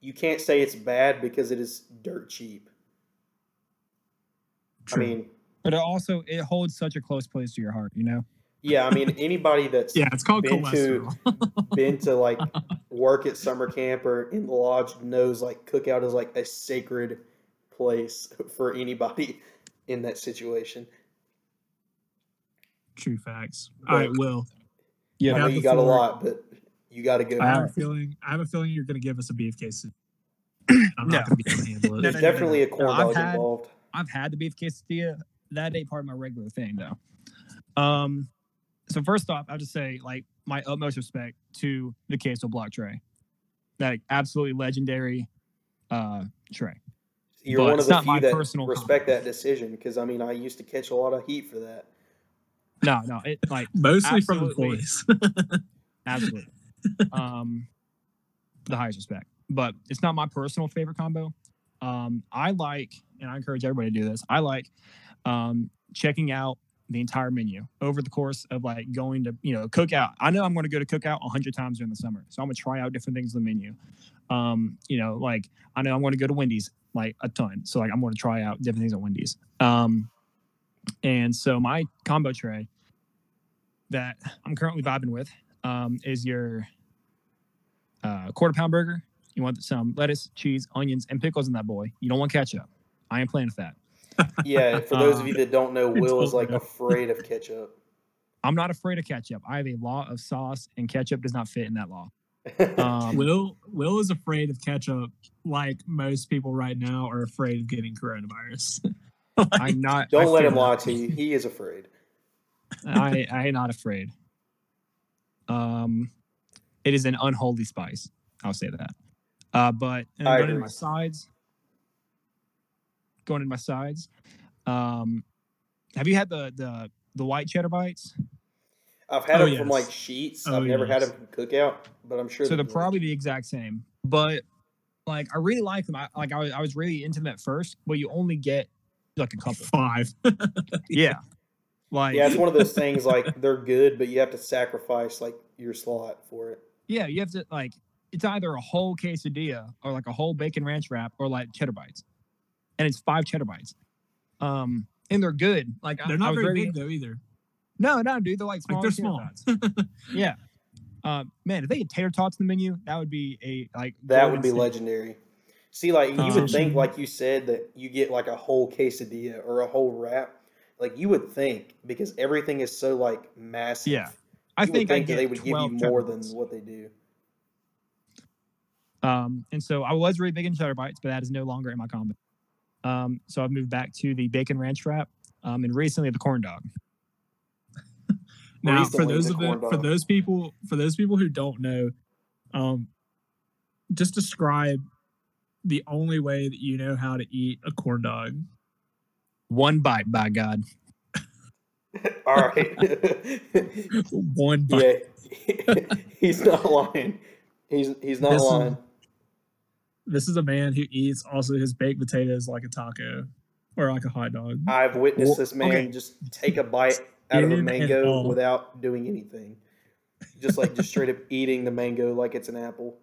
you can't say it's bad because it is dirt cheap. True. I mean, But it also it holds such a close place to your heart, you know? Yeah, I mean anybody that's yeah, it's called been to- cholesterol. been to like work at summer camp or in the lodge knows like cookout is like a sacred place for anybody in that situation. True facts. All right, Will. Yeah. I know you the got a lot, but you got to go. I have a feeling. I have a feeling you're going to give us a beef case. I'm No. not going to be able to handle it. There's no, no, no, definitely a corn No, I've dog had- involved. I've had the beef quesadilla. That ain't part of my regular thing though. Um, so first off, I'll just say like my utmost respect to the queso block tray, that absolutely legendary uh tray. You're but one of the not few my that personal respect comment. that decision because I mean I used to catch a lot of heat for that. No, no, it like Mostly from Absolutely. employees. absolutely um the highest respect but it's not my personal favorite combo um i like and i encourage everybody to do this i like um checking out the entire menu over the course of like going to you know cookout i know i'm going to go to cookout 100 times during the summer so i'm going to try out different things on the menu um you know like i know i'm going to go to wendy's like a ton so like i'm going to try out different things at wendy's um and so my combo tray that i'm currently vibing with um, is your uh, quarter pound burger. You want some lettuce, cheese, onions, and pickles in that boy. You don't want ketchup. I ain't playing with that. Yeah, for those of you Um, that don't know, Will is like afraid of ketchup. I'm not afraid of ketchup. I have a law of sauce, and ketchup does not fit in that law. Um, Will Will is afraid of ketchup, like most people right now are afraid of getting coronavirus. I'm not. don't I let him lie to you. He is afraid. I I am not afraid. Um, it is an unholy spice. I'll say that. Uh, but and I going into my sides. Going into my sides. Um, have you had the the the white cheddar bites? I've had Oh, them from like Sheetz. Oh, I've never had them from Cookout, but I'm sure so they're great. probably the exact same. But like I really like them. I like I was, I was really into them at first, but you only get like a couple. Five. Yeah. Like Yeah, it's one of those things like they're good, but you have to sacrifice like your slot for it. yeah, you have to like it's either a whole quesadilla or like a whole bacon ranch wrap or like cheddar bites. And it's five cheddar bites. Um and they're good. Like They're I not was very big though either. No, no, dude, they're like small. Like they're small. yeah. Um, man, if they had tater tots in the menu, that would be a like That would be insane. legendary. See, like you would Um, think, like you said, that you get like a whole quesadilla or a whole wrap. Like you would think because everything is so like massive. Yeah. I you would think, I that they would give you more cheddar than what they do. Um, and so I was really big in cheddar bites, but that is no longer in my combo. Um, so I've moved back to the bacon ranch wrap, um, and recently the corn dog. Now, Recently, for those the of the, for those people for those people who don't know, um, just describe the only way that you know how to eat a corn dog. One bite, by God. All right. One bite. yeah, he's not lying. He's he's not This is- lying. This is a man who eats also his baked potatoes like a taco or like a hot dog. I've witnessed Well, this man okay. just take a bite out of a mango without doing anything. Just like just straight up eating the mango like it's an apple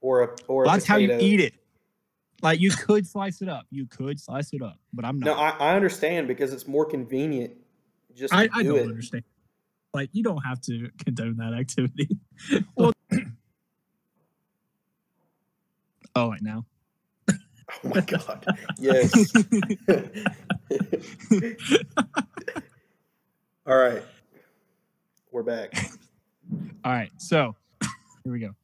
or a or a That's how you eat it. Like you could slice it up. You could slice it up, but I'm No, not. I, I understand because it's more convenient just to I, I do don't it. understand. Like you don't have to condone that activity. Oh, wait, now. Oh my god. Yes. All right. We're back. All right, so here we go.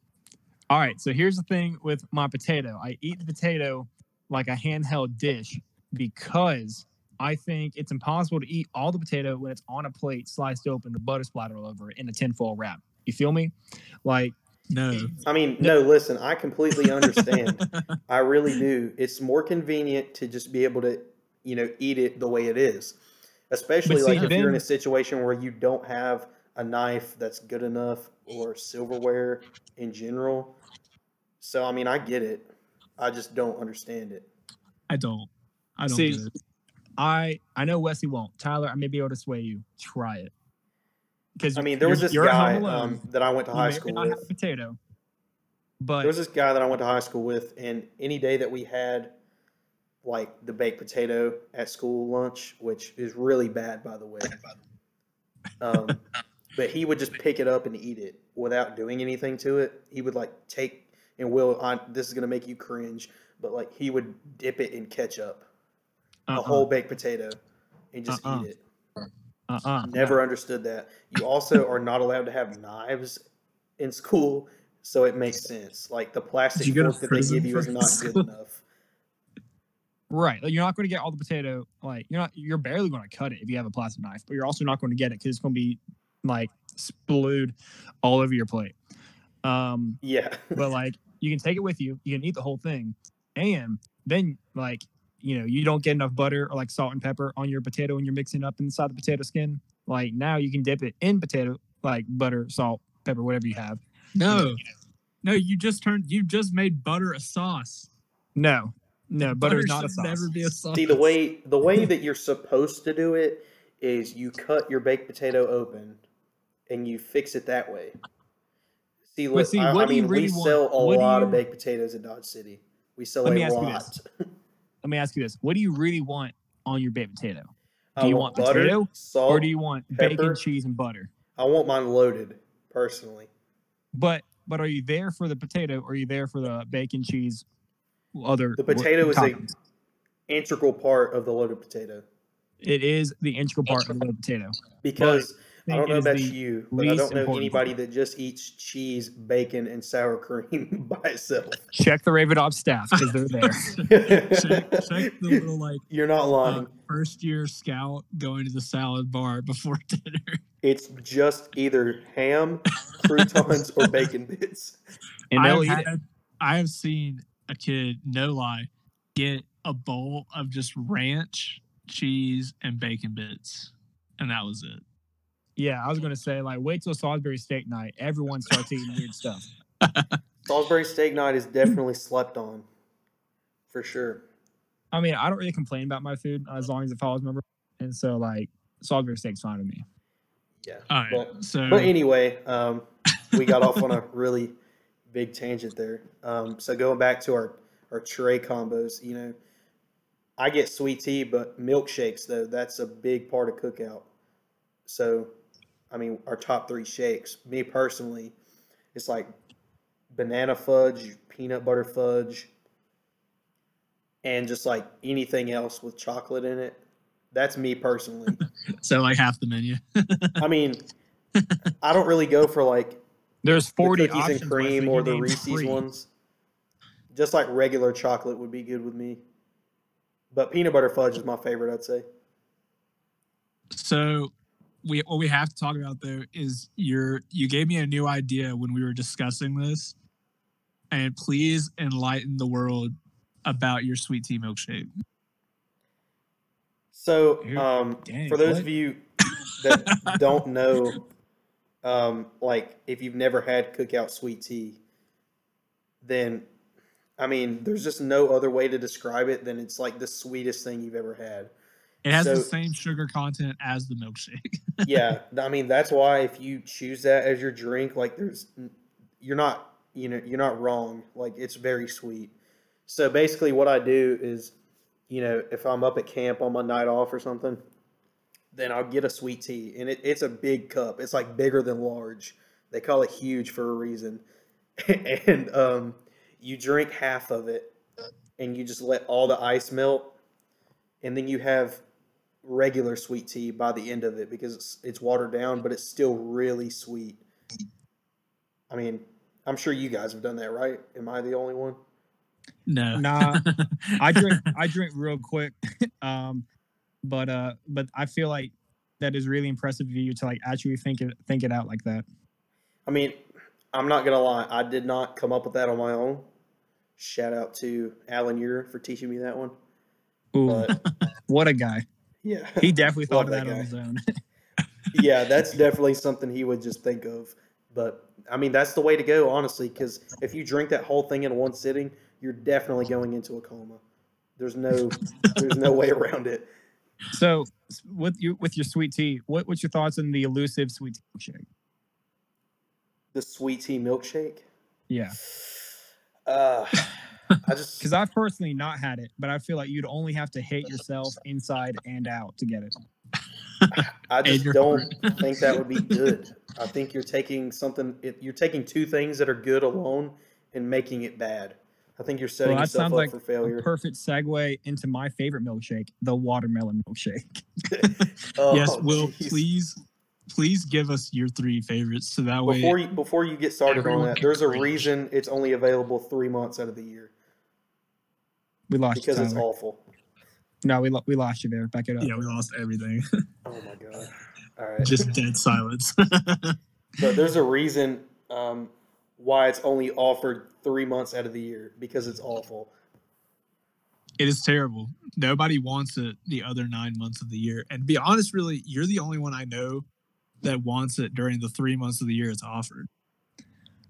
All right, so here's the thing with my potato. I eat the potato like a handheld dish because I think it's impossible to eat all the potato when it's on a plate, sliced open, the butter splatter all over it in a tinfoil wrap. You feel me? Like, No. I mean, no, listen, I completely understand. I really do. It's more convenient to just be able to, you know, eat it the way it is. Especially see, like if you're in a situation where you don't have a knife that's good enough or silverware in general. So I mean, I get it. I just don't understand it. I don't. I don't See, get it. I I know Wesley won't. Tyler, I may be able to sway you. Try it. Because I mean, there was this guy um, that I went to high may or may school with. potato, but There was this guy that I went to high school with, and any day that we had like the baked potato at school lunch, which is really bad, by the way. Um, but he would just pick it up and eat it without doing anything to it. He would like take and will. I, this is gonna make you cringe, but like he would dip it in ketchup, a uh-uh, whole baked potato, and just Uh-uh. eat it. Uh-uh. Never understood that. You also are not allowed to have knives in school, so it makes sense. Like the plastic you go to fork that they give you is not good enough. Right. Like you're not going to get all the potato. Like you're not. You're barely going to cut it if you have a plastic knife, but you're also not going to get it because it's going to be like splued all over your plate. Um, Yeah. but like you can take it with you. You can eat the whole thing, and then like you know you don't get enough butter or like salt and pepper on your potato when you're mixing up inside the potato skin. Like now you can dip it in potato like butter, salt, pepper, whatever you have. No. No, you just turned you just made butter a sauce. No, no, butter is not a should sauce. never be a sauce. See the way the way that you're supposed to do it is you cut your baked potato open and you fix it that way. See, But look, see, I, I what do you mean, really we want? sell a What do lot of baked potatoes in Dodge City. We sell Let a me ask you lot. Let me ask you this: What do you really want on your baked potato? I Do you want butter, potato, salt, or do you want pepper. bacon, cheese, and butter? I want mine loaded, personally. But but are you there for the potato? Or are you there for the bacon, cheese, other? The potato is a integral part of the loaded potato It is the integral part of the potato. because I think don't know it is about the you, but I don't know important anybody that just eats cheese, bacon, and sour cream by itself. Check the Ravenov staff because they're there. check, check the little like You're not uh, lying. first year scout going to the salad bar before dinner. It's just either ham, croutons, or bacon bits. and I they'll have, eat it. I have seen a kid, no lie, get a bowl of just ranch, cheese, and bacon bits, and that was it. Yeah, I was gonna say like wait till Salisbury steak night. Everyone starts eating weird stuff. Salisbury steak night is definitely slept on, for sure. I mean, I don't really complain about my food as long as it follows my. And so like Salisbury steak's fine with me. Yeah. All right, But, so but anyway, um, we got off on a really big tangent there. Um, so going back to our our tray combos, you know, I get sweet tea, but milkshakes though that's a big part of cookout. So, I mean, our top three shakes. Me personally, it's like banana fudge, peanut butter fudge, and just like anything else with chocolate in it. That's me personally. So like half the menu. I mean, I don't really go for like There's the 40 cookies options. and cream or the Reese's three. ones. Just like regular chocolate would be good with me. But peanut butter fudge is my favorite, I'd say. So we what we have to talk about though is your you gave me a new idea when we were discussing this. And please enlighten the world about your sweet tea milkshake. So, um, dang, for those what? of you that don't know, um, like if you've never had cookout sweet tea, then I mean, there's just no other way to describe it than it's like the sweetest thing you've ever had. It has the same sugar content as the milkshake. yeah, I mean that's why if you choose that as your drink, like there's you're not you know you're not wrong. Like it's very sweet. So basically, what I do is, you know, if I'm up at camp on my night off or something, then I'll get a sweet tea, and it, it's a big cup. It's like bigger than large. They call it huge for a reason. and um, you drink half of it, and you just let all the ice melt, and then you have regular sweet tea by the end of it because it's, it's watered down, but it's still really sweet. I mean, I'm sure you guys have done that, right? Am I the only one? no. Nah, I drink I drink real quick. um, but uh, but I feel like that is really impressive of you to like actually think it think it out like that. I mean, I'm not gonna lie, I did not come up with that on my own. Shout out to Alan Ure for teaching me that one. Ooh, But what a guy! Yeah, He definitely thought of that that on his own. yeah, that's definitely something he would just think of. But I mean, that's the way to go, honestly, because if you drink that whole thing in one sitting, you're definitely going into a coma. There's no, there's no way around it. so with you with your sweet tea, what what's your thoughts on the elusive sweet tea shake? The sweet tea milkshake. Yeah, Uh, I just because I've personally not had it, but I feel like you'd only have to hate yourself inside and out to get it. I just don't think that would be good. I think you're taking something. You're taking two things that are good alone and making it bad. I think you're setting Well, that yourself up like for A failure. perfect segue into my favorite milkshake, the watermelon milkshake. Oh, yes, Will, jeez. please please give us your three favorites so that way Before you before you get started on that, there's a cringe. reason it's only available three months out of the year We lost because you, it's awful. No, we lo- we lost you there. Back it up. yeah, we lost everything. Oh my god! All right, Just dead silence. but there's a reason um, why it's only offered three months out of the year because it's awful. it is terrible. Nobody wants it the other nine months of the year. And to be honest, really, you're the only one I know that wants it during the three months of the year it's offered.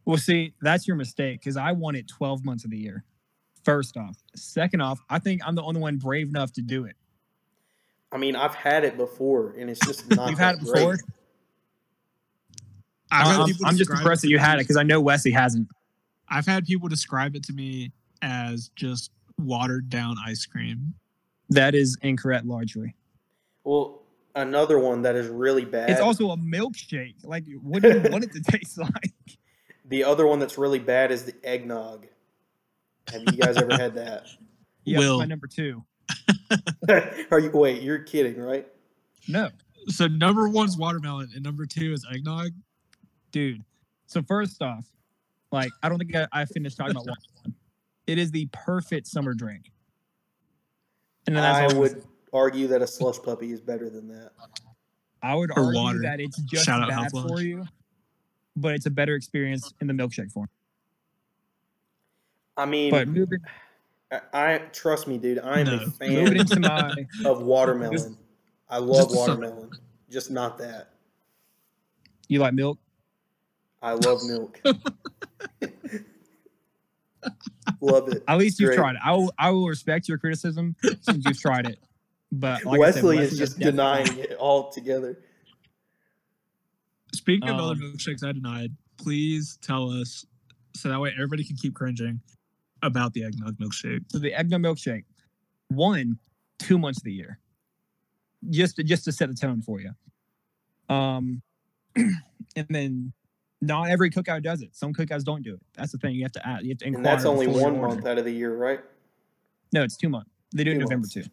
Well, see, that's your mistake because I want it 12 months of the year. First off. Second off, I think I'm the only one brave enough to do it. I mean, I've had it before, and it's just not. You've had that it great. before? I've had I'm, I'm just impressed that you had it because I know Wesley hasn't. I've had people describe it to me as just watered down ice cream. That is incorrect largely. Well, another one that is really bad. It's also a milkshake. Like, what do you want it to taste like? the other one that's really bad is the eggnog. Have you guys ever had that? Yeah, Will. my number two. Are you? Wait, you're kidding, right? No, So number one's watermelon and number two is eggnog. dude. So first off, like, I don't think I, I finished talking about watermelon. It is the perfect summer drink. And then I all I'm would argue that a slush puppy is better than that. I would Or argue water. that it's just Shout out bad Health for Lunch. you, but it's a better experience in the milkshake form. I mean, But moving, I, I trust me, dude. I am No. a fan moving into my, of watermelon. I love just a sub- watermelon, just not that. you like milk? I love milk. love it. At least you've tried it. I will, I will respect your criticism since you've tried it. But like I said, Wesley is Wesley just definitely- denying it altogether. Speaking of other Um, milkshakes I denied, please tell us so that way everybody can keep cringing about the eggnog milkshake. So the eggnog milkshake, one, two months of the year, just to, just to set the tone for you. Um, and then not every cookout does it. Some cookouts don't do it. That's the thing. You have to add. You have to inquire. And that's only one order. month out of the year, right? No, it's two months. They do it Two November months. too.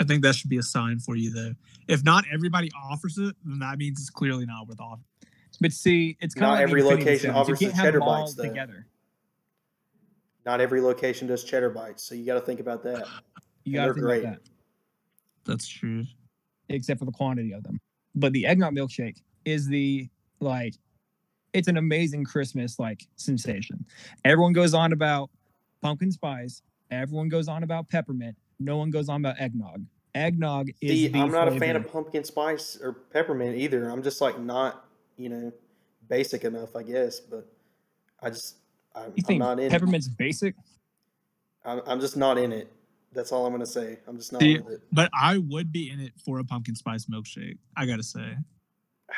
I think that should be a sign for you, though. If not everybody offers it, then that means it's clearly not worth offering. But see, it's kind Not of like every location offers you the can't have cheddar them all bites, though. together. Not every location does cheddar bites, so you got to think about that. You And got to they're think great. about that. That's true. except for the quantity of them. But the eggnog milkshake is the like it's an amazing Christmas like sensation. Everyone goes on about pumpkin spice, everyone goes on about peppermint, no one goes on about eggnog. Eggnog is See, the I'm not a fan of pumpkin spice or peppermint either. I'm just like not, you know, basic enough, I guess. But I just, I'm, You I'm think not in. peppermint's basic? I'm, I'm just not in it. That's all I'm gonna say. I'm just not See, with it. But I would be in it for a pumpkin spice milkshake. I gotta say.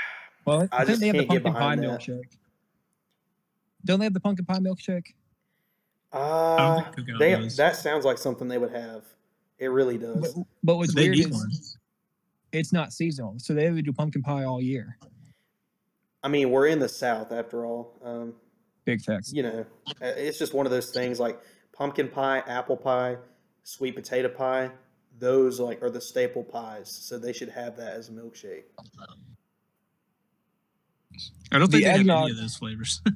Well, I I, think they have the pumpkin pie that. milkshake. Don't they have the pumpkin pie milkshake? Uh, they, does. that sounds like something they would have. It really does. but what's they weird is one. it's not seasonal, so they would do pumpkin pie all year. I mean, we're in the South after all. Um, Big facts. you know, uh, it's just one of those things like pumpkin pie, apple pie, sweet potato pie. Those like are the staple pies, so they should have that as a milkshake. I don't The think they have eggnog- any of those flavors.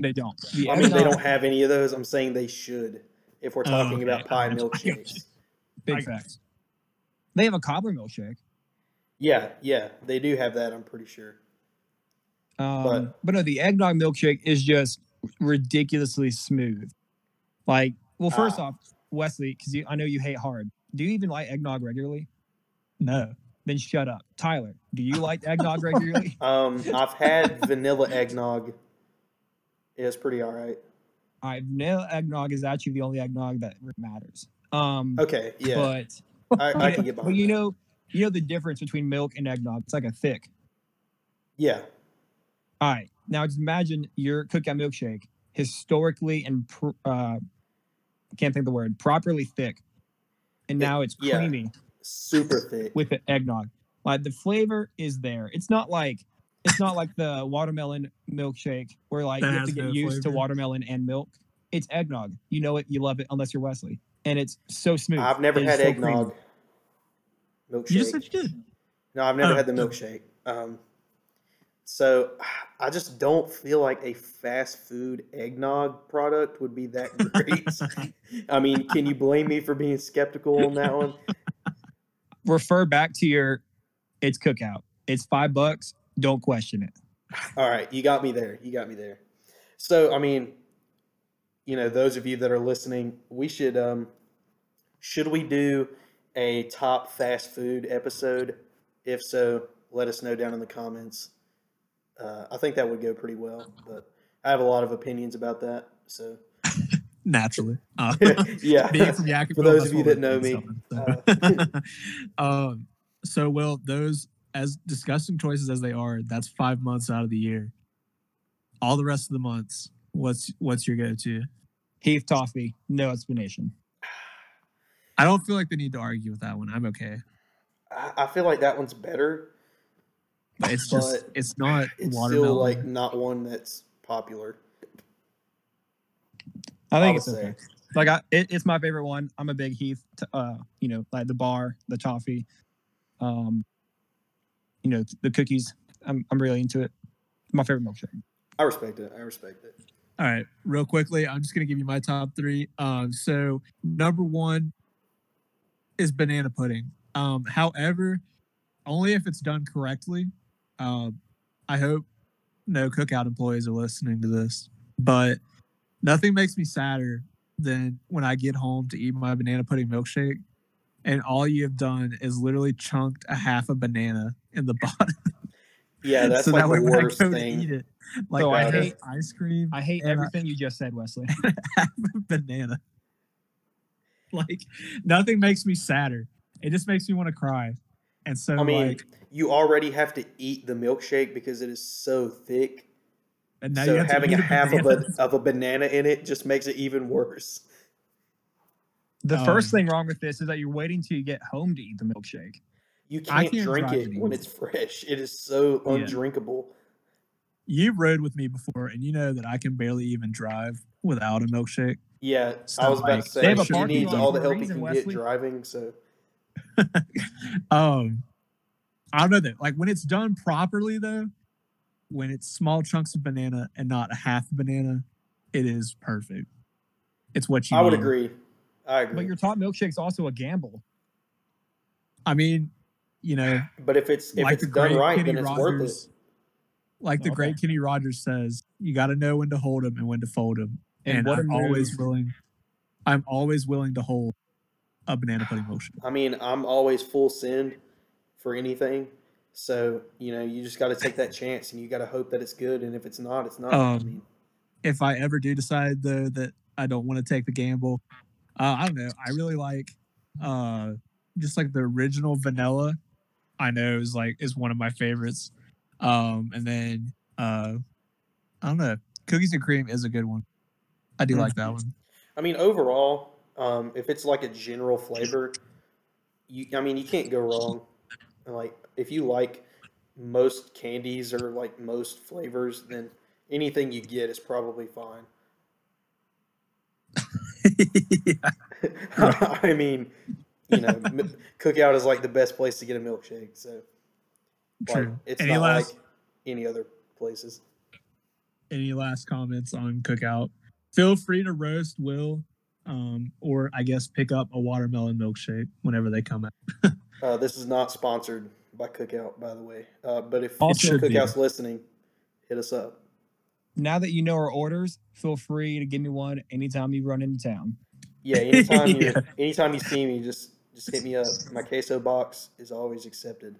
They don't. The I mean, they don't have any of those. I'm saying they should. If we're Oh, talking okay. about pie I got you. milkshakes, Big facts. They have a cobbler milkshake. yeah, yeah, they do have that. I'm pretty sure. Um, But- but, no, the eggnog milkshake is just ridiculously smooth. Like, well, first Ah. off, Wesley, because I know you hate hard. Do you even like eggnog regularly? no. Then shut up. Tyler, do you like eggnog regularly? Um, I've had vanilla eggnog. It's pretty all right. All right, vanilla eggnog is actually the only eggnog that matters. Um, Okay, yeah, but I, I can get but behind. you know, you know the difference between milk and eggnog. It's like a thick. yeah, All right, now just imagine your cookout milkshake historically and pr- uh, can't think of the word properly thick, and now it's yeah. creamy super thick. with the eggnog. Like the flavor is there. It's not like it's not like the watermelon milkshake where like That you have to get no used to watermelon and milk. It's eggnog. You know it. You love it unless you're Wesley, and it's so smooth. I've never had so creamy. eggnog milkshake. You just said you did. No, I've never Oh, had the milkshake. Um, so I just don't feel like a fast food eggnog product would be that great. I mean, can you blame me for being skeptical on that one? Refer back to your. It's cookout. It's five bucks. Don't question it. All right, you got me there. You got me there. So, I mean, you know, those of you that are listening, we should um should we do a top fast food episode? If so, let us know down in the comments. Uh, I think that would go pretty well, but I have a lot of opinions about that. So, Naturally. Uh, yeah. being from Yadkinville, For those of you that know me, doing, so. um, so well, those as disgusting choices as they are, that's five months out of the year. All the rest of the months, what's what's your go-to? Heath Toffee. No explanation. I don't feel like they need to argue with that one. I'm okay. I, I feel like that one's better. It's just it's not It's watermelon. still like not one that's popular. I think it's okay. Like I, it, it's my favorite one. I'm a big Heath. Uh, you know, like the bar, the toffee, um, you know, the cookies. I'm I'm really into it. My favorite milkshake. I respect it. I respect it. All right, real quickly, I'm just gonna give you my top three. Um, so number one is banana pudding. Um, however, only if it's done correctly. Um, I hope no cookout employees are listening to this, but nothing makes me sadder than when I get home to eat my banana pudding milkshake, and all you have done is literally chunked a half a banana in the bottom. Yeah, that's so like that way the when I worst go to thing. eat it, like So I I hate hate- ice cream. I hate And I- everything you just said, Wesley. half a banana. Like nothing makes me sadder. It just makes me want to cry. And so I mean, like you already have to eat the milkshake because it is so thick. and now so you have having to a half of a, of a banana in it just makes it even worse. The first Um, thing wrong with this is that you're waiting till you get home to eat the milkshake. You can't, can't drink it when it's fresh. It is so Yeah. undrinkable. You rode with me before and you know that I can barely even drive without a milkshake. Yeah, so I So, was about to say have a he needs all the help he reason, can get driving. So um i don't know that like when it's done properly though when it's small chunks of banana and not a half banana it is perfect it's what you I would need. agree. I agree. But your top milkshake's also a gamble. i mean you know But if it's if like it's done right, kenny then it's worth it. like the Okay. great kenny rogers says you got to know when to hold them and when to fold them And and, what a i'm always willing i'm always willing to hold a banana pudding motion? I mean, I'm always full send for anything. So you know, you just got to take that chance, and you got to hope that it's good. And if it's not, it's not. I Um, mean, if I ever do decide though that I don't want to take the gamble, uh, I don't know. I really like uh, just like the original vanilla. I know is like is one of my favorites. Um, and then uh, I don't know. Cookies and cream is a good one. I do like that one. I mean, overall, um, if it's like a general flavor, you I mean, you can't go wrong. Like if you like most candies or like most flavors, then anything you get is probably fine. I mean, you know, m- cookout is like the best place to get a milkshake. So like, True. it's Any not last like any other places. any last comments on cookout? Feel free to roast Will, um, or I guess pick up a watermelon milkshake whenever they come out. Uh, this is not sponsored by Cookout, by the way. Uh, but if, It if should be. Cookout's listening, hit us up. Now that you know our orders, feel free to give me one anytime you run into town. Yeah, anytime you Yeah. anytime you see me, just just hit me up. My queso box is always accepted.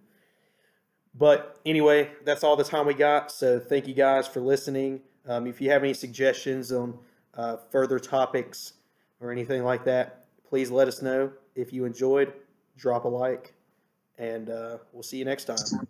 But anyway, that's all the time we got. So thank you guys for listening. Um, if you have any suggestions on uh, further topics or anything like that, please let us know. If you enjoyed, drop a like, and uh, we'll see you next time.